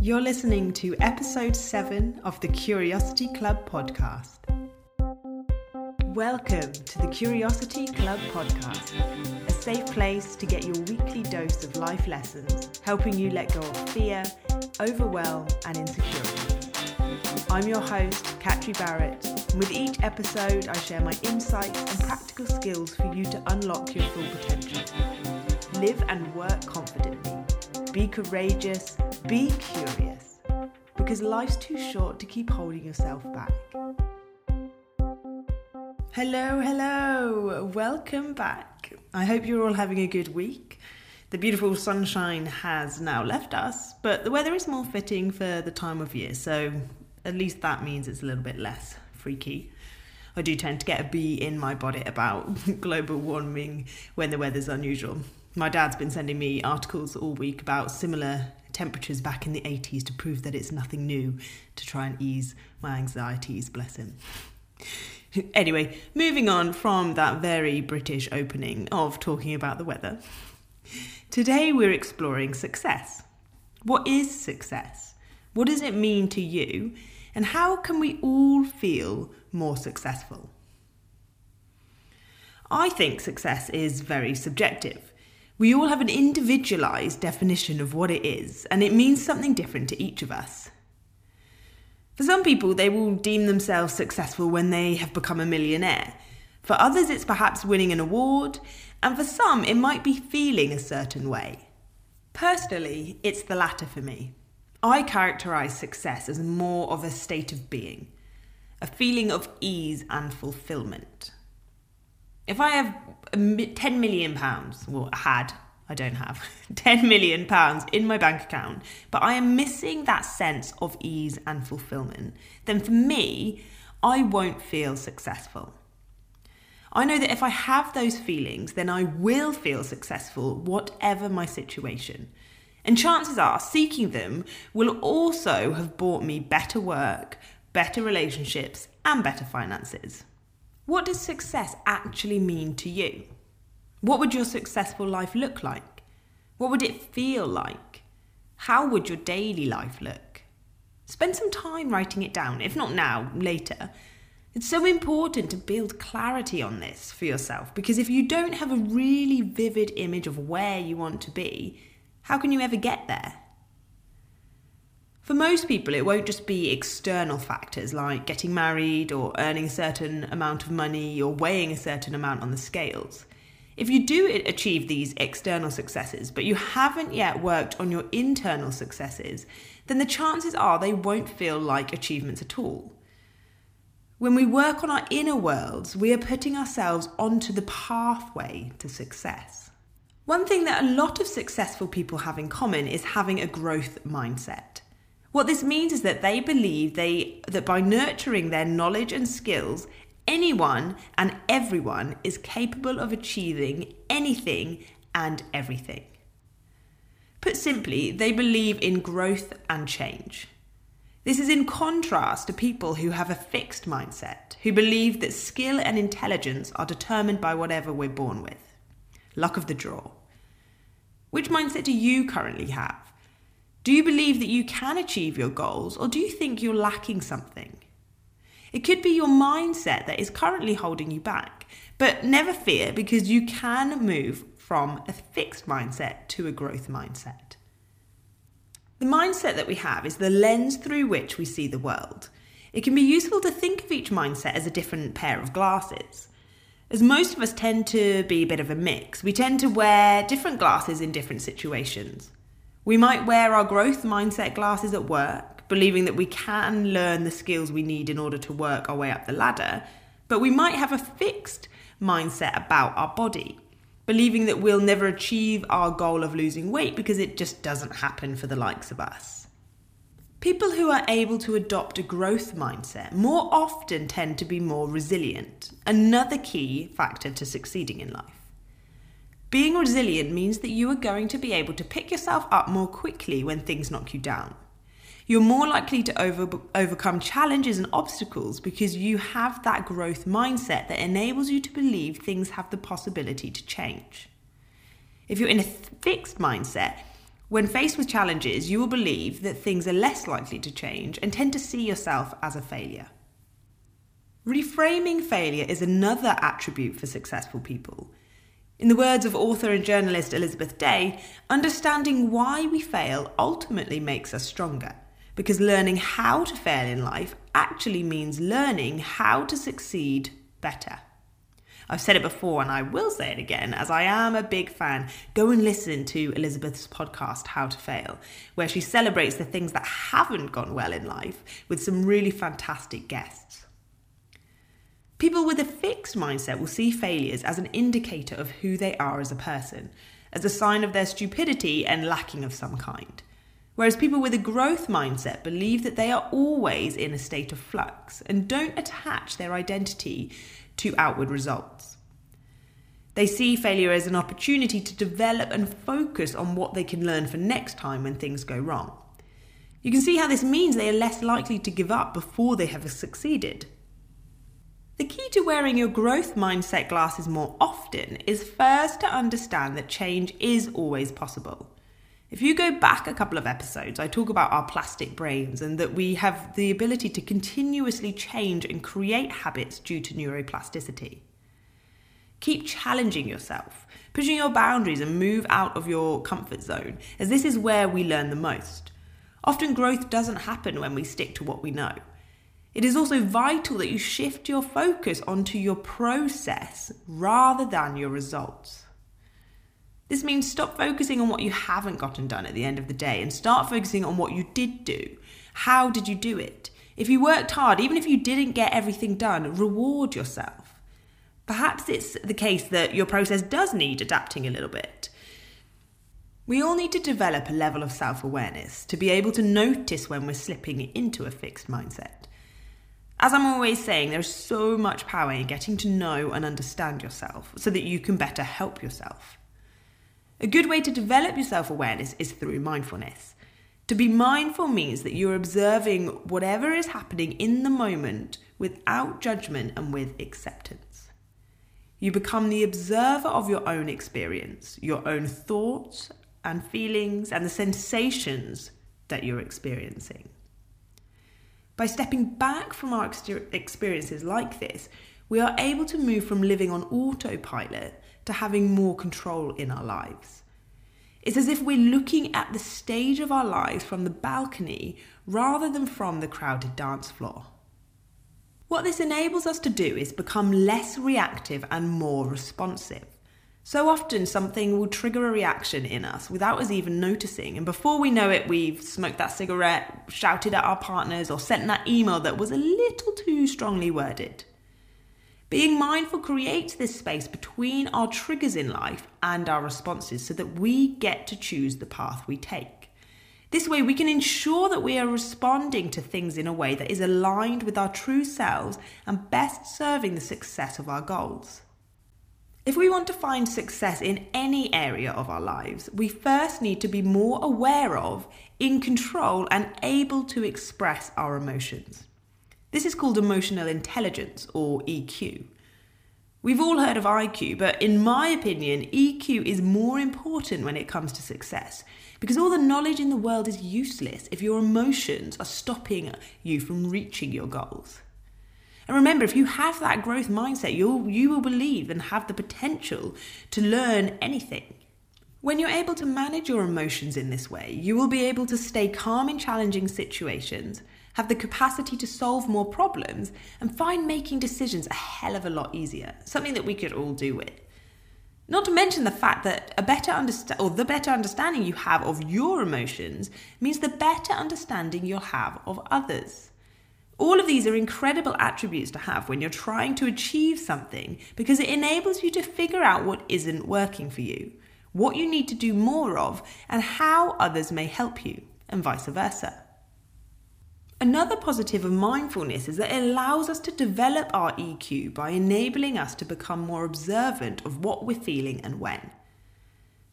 You're listening to episode 7 of the Curiosity Club podcast. Welcome to the Curiosity Club podcast, a safe place to get your weekly dose of life lessons, helping you let go of fear, overwhelm, and insecurity. I'm your host, Catri Barrett, and with each episode, I share my insights and practical skills for you to unlock your full potential. Live and work confidently. Be courageous. Be curious. Because life's too short to keep holding yourself back. Hello, hello. Welcome back. I hope you're all having a good week. The beautiful sunshine has now left us, but the weather is more fitting for the time of year, so at least that means it's a little bit less freaky. I do tend to get a bee in my bonnet about global warming when the weather's unusual. My dad's been sending me articles all week about similar temperatures back in the 80s to prove that it's nothing new to try and ease my anxieties, bless him. anyway, moving on from that very British opening of talking about the weather. Today we're exploring success. What is success? What does it mean to you? And how can we all feel more successful? I think success is very subjective. We all have an individualised definition of what it is, and it means something different to each of us. For some people, they will deem themselves successful when they have become a millionaire. For others, it's perhaps winning an award, and for some, it might be feeling a certain way. Personally, it's the latter for me. I characterise success as more of a state of being, a feeling of ease and fulfillment. If I have 10 million pounds, well, had, I don't have, 10 million pounds in my bank account, but I am missing that sense of ease and fulfillment, then for me, I won't feel successful. I know that if I have those feelings, then I will feel successful, whatever my situation. And chances are, seeking them will also have brought me better work, better relationships, and better finances. What does success actually mean to you? What would your successful life look like? What would it feel like? How would your daily life look? Spend some time writing it down, if not now, later. It's so important to build clarity on this for yourself because if you don't have a really vivid image of where you want to be, how can you ever get there? For most people, it won't just be external factors like getting married or earning a certain amount of money or weighing a certain amount on the scales. If you do achieve these external successes, but you haven't yet worked on your internal successes, then the chances are they won't feel like achievements at all. When we work on our inner worlds, we are putting ourselves onto the pathway to success. One thing that a lot of successful people have in common is having a growth mindset. What this means is that they believe they that by nurturing their knowledge and skills, anyone and everyone is capable of achieving anything and everything. Put simply, they believe in growth and change. This is in contrast to people who have a fixed mindset, who believe that skill and intelligence are determined by whatever we're born with. Luck of the draw. Which mindset do you currently have? Do you believe that you can achieve your goals or do you think you're lacking something? It could be your mindset that is currently holding you back, but never fear because you can move from a fixed mindset to a growth mindset. The mindset that we have is the lens through which we see the world. It can be useful to think of each mindset as a different pair of glasses as most of us tend to be a bit of a mix. We tend to wear different glasses in different situations. We might wear our growth mindset glasses at work, believing that we can learn the skills we need in order to work our way up the ladder, but we might have a fixed mindset about our body, believing that we'll never achieve our goal of losing weight because it just doesn't happen for the likes of us. People who are able to adopt a growth mindset more often tend to be more resilient, another key factor to succeeding in life. Being resilient means that you are going to be able to pick yourself up more quickly when things knock you down. You're more likely to over, overcome challenges and obstacles because you have that growth mindset that enables you to believe things have the possibility to change. If you're in a fixed mindset, When faced with challenges, you will believe that things are less likely to change and tend to see yourself as a failure. Reframing failure is another attribute for successful people. In the words of author and journalist Elizabeth Day, understanding why we fail ultimately makes us stronger, because learning how to fail in life actually means learning how to succeed better. I've said it before and I will say it again, as I am a big fan. Go and listen to Elizabeth's podcast, How to Fail, where she celebrates the things that haven't gone well in life with some really fantastic guests. People with a fixed mindset will see failures as an indicator of who they are as a person, as a sign of their stupidity and lacking of some kind. Whereas people with a growth mindset believe that they are always in a state of flux and don't attach their identity to outward results. They see failure as an opportunity to develop and focus on what they can learn for next time when things go wrong. You can see how this means they are less likely to give up before they have succeeded. The key to wearing your growth mindset glasses more often is first to understand that change is always possible. If you go back a couple of episodes, I talk about our plastic brains and that we have the ability to continuously change and create habits due to neuroplasticity. Keep challenging yourself, pushing your boundaries, and move out of your comfort zone, as this is where we learn the most. Often, growth doesn't happen when we stick to what we know. It is also vital that you shift your focus onto your process rather than your results. This means stop focusing on what you haven't gotten done at the end of the day and start focusing on what you did do. How did you do it? If you worked hard, even if you didn't get everything done, reward yourself. Perhaps it's the case that your process does need adapting a little bit. We all need to develop a level of self awareness to be able to notice when we're slipping into a fixed mindset. As I'm always saying, there's so much power in getting to know and understand yourself so that you can better help yourself. A good way to develop your self awareness is through mindfulness. To be mindful means that you're observing whatever is happening in the moment without judgment and with acceptance. You become the observer of your own experience, your own thoughts and feelings, and the sensations that you're experiencing. By stepping back from our experiences like this, we are able to move from living on autopilot to having more control in our lives. It's as if we're looking at the stage of our lives from the balcony rather than from the crowded dance floor. What this enables us to do is become less reactive and more responsive. So often, something will trigger a reaction in us without us even noticing, and before we know it, we've smoked that cigarette, shouted at our partners, or sent that email that was a little too strongly worded. Being mindful creates this space between our triggers in life and our responses so that we get to choose the path we take. This way, we can ensure that we are responding to things in a way that is aligned with our true selves and best serving the success of our goals. If we want to find success in any area of our lives, we first need to be more aware of, in control, and able to express our emotions. This is called emotional intelligence or EQ. We've all heard of IQ, but in my opinion, EQ is more important when it comes to success because all the knowledge in the world is useless if your emotions are stopping you from reaching your goals. And remember, if you have that growth mindset, you'll, you will believe and have the potential to learn anything. When you're able to manage your emotions in this way, you will be able to stay calm in challenging situations have the capacity to solve more problems, and find making decisions a hell of a lot easier. Something that we could all do with. Not to mention the fact that a better understand or the better understanding you have of your emotions means the better understanding you'll have of others. All of these are incredible attributes to have when you're trying to achieve something because it enables you to figure out what isn't working for you, what you need to do more of, and how others may help you, and vice versa. Another positive of mindfulness is that it allows us to develop our EQ by enabling us to become more observant of what we're feeling and when.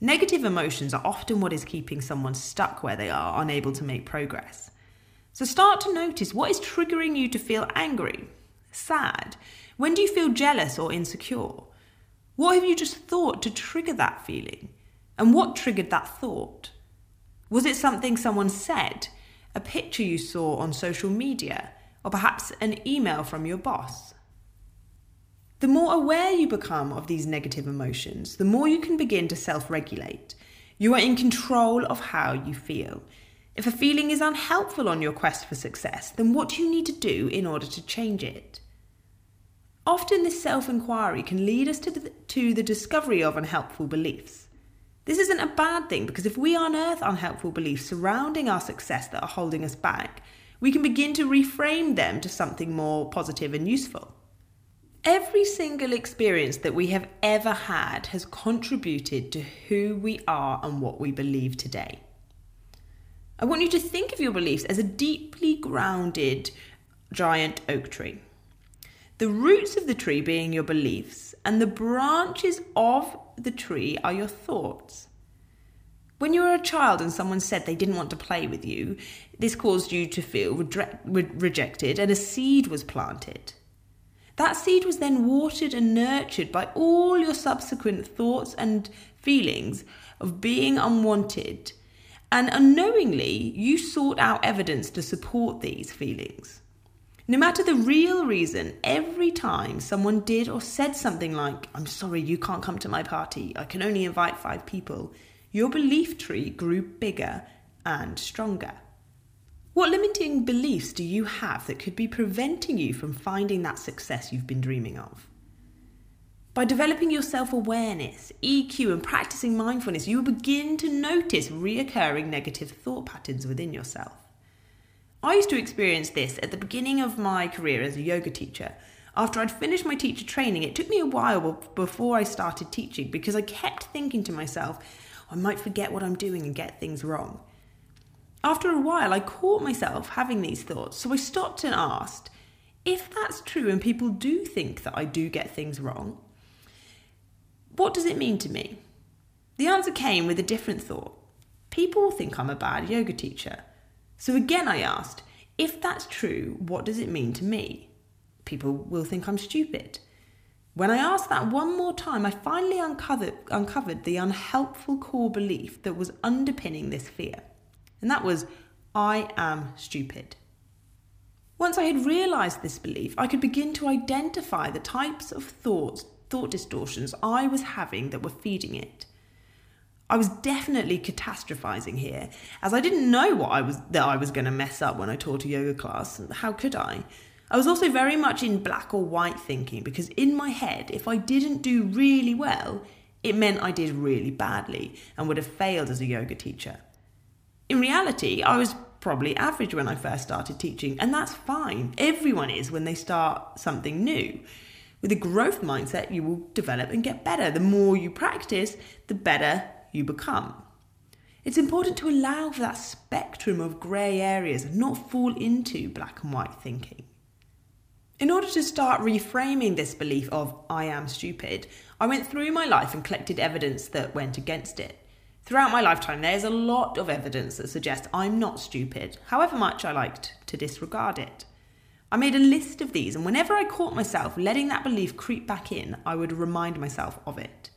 Negative emotions are often what is keeping someone stuck where they are, unable to make progress. So start to notice what is triggering you to feel angry, sad. When do you feel jealous or insecure? What have you just thought to trigger that feeling? And what triggered that thought? Was it something someone said, a picture you saw on social media, or perhaps an email from your boss? The more aware you become of these negative emotions, the more you can begin to self regulate. You are in control of how you feel. If a feeling is unhelpful on your quest for success, then what do you need to do in order to change it? Often, this self inquiry can lead us to the, to the discovery of unhelpful beliefs. This isn't a bad thing because if we unearth unhelpful beliefs surrounding our success that are holding us back, we can begin to reframe them to something more positive and useful. Every single experience that we have ever had has contributed to who we are and what we believe today. I want you to think of your beliefs as a deeply grounded giant oak tree. The roots of the tree being your beliefs, and the branches of the tree are your thoughts. When you were a child and someone said they didn't want to play with you, this caused you to feel re- rejected and a seed was planted. That seed was then watered and nurtured by all your subsequent thoughts and feelings of being unwanted. And unknowingly, you sought out evidence to support these feelings. No matter the real reason, every time someone did or said something like, I'm sorry, you can't come to my party, I can only invite five people, your belief tree grew bigger and stronger. What limiting beliefs do you have that could be preventing you from finding that success you've been dreaming of? By developing your self awareness, EQ, and practicing mindfulness, you will begin to notice reoccurring negative thought patterns within yourself. I used to experience this at the beginning of my career as a yoga teacher. After I'd finished my teacher training, it took me a while before I started teaching because I kept thinking to myself, I might forget what I'm doing and get things wrong. After a while, I caught myself having these thoughts, so I stopped and asked if that's true and people do think that I do get things wrong, what does it mean to me? The answer came with a different thought. People think I'm a bad yoga teacher. So again, I asked, if that's true, what does it mean to me? People will think I'm stupid. When I asked that one more time, I finally uncovered, uncovered the unhelpful core belief that was underpinning this fear and that was, I am stupid. Once I had realised this belief, I could begin to identify the types of thoughts, thought distortions I was having that were feeding it. I was definitely catastrophizing here, as I didn't know what I was that I was going to mess up when I taught a yoga class. How could I? I was also very much in black or white thinking because in my head, if I didn't do really well, it meant I did really badly and would have failed as a yoga teacher. In reality, I was probably average when I first started teaching, and that's fine. Everyone is when they start something new. With a growth mindset, you will develop and get better. The more you practice, the better you become. It's important to allow for that spectrum of grey areas and not fall into black and white thinking. In order to start reframing this belief of I am stupid, I went through my life and collected evidence that went against it. Throughout my lifetime, there's a lot of evidence that suggests I'm not stupid, however much I liked to disregard it. I made a list of these, and whenever I caught myself letting that belief creep back in, I would remind myself of it.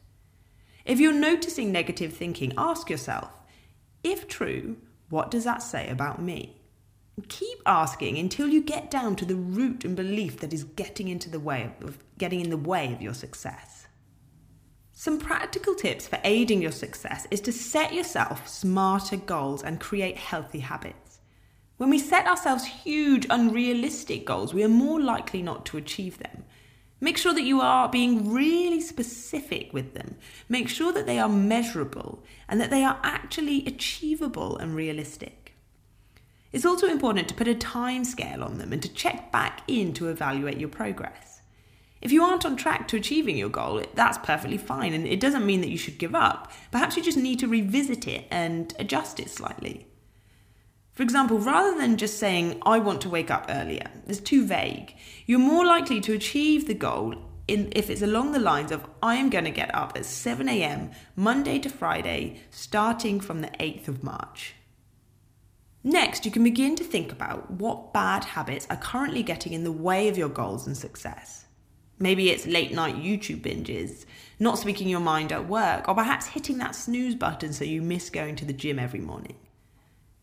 If you're noticing negative thinking, ask yourself, if true, what does that say about me? Keep asking until you get down to the root and belief that is getting into the way of getting in the way of your success. Some practical tips for aiding your success is to set yourself smarter goals and create healthy habits. When we set ourselves huge, unrealistic goals, we are more likely not to achieve them. Make sure that you are being really specific with them. Make sure that they are measurable and that they are actually achievable and realistic. It's also important to put a time scale on them and to check back in to evaluate your progress. If you aren't on track to achieving your goal, that's perfectly fine, and it doesn't mean that you should give up. Perhaps you just need to revisit it and adjust it slightly. For example, rather than just saying, I want to wake up earlier, it's too vague. You're more likely to achieve the goal in, if it's along the lines of, I am going to get up at 7 a.m. Monday to Friday, starting from the 8th of March. Next, you can begin to think about what bad habits are currently getting in the way of your goals and success. Maybe it's late night YouTube binges, not speaking your mind at work, or perhaps hitting that snooze button so you miss going to the gym every morning.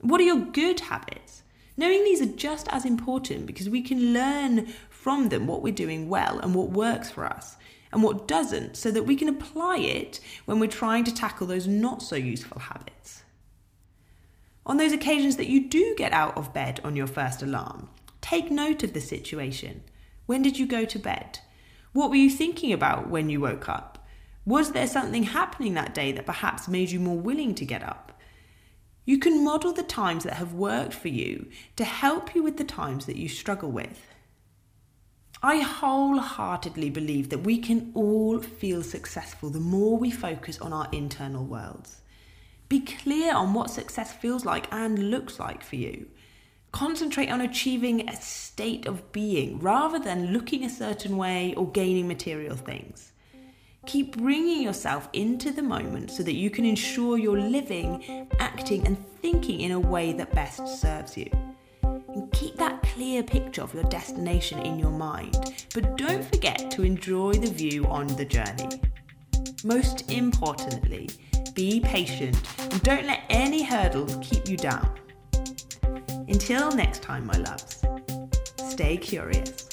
What are your good habits? Knowing these are just as important because we can learn from them what we're doing well and what works for us and what doesn't so that we can apply it when we're trying to tackle those not so useful habits. On those occasions that you do get out of bed on your first alarm, take note of the situation. When did you go to bed? What were you thinking about when you woke up? Was there something happening that day that perhaps made you more willing to get up? You can model the times that have worked for you to help you with the times that you struggle with. I wholeheartedly believe that we can all feel successful the more we focus on our internal worlds. Be clear on what success feels like and looks like for you. Concentrate on achieving a state of being rather than looking a certain way or gaining material things. Keep bringing yourself into the moment so that you can ensure you're living, acting, and thinking in a way that best serves you. And keep that clear picture of your destination in your mind, but don't forget to enjoy the view on the journey. Most importantly, be patient and don't let any hurdles keep you down. Until next time, my loves, stay curious.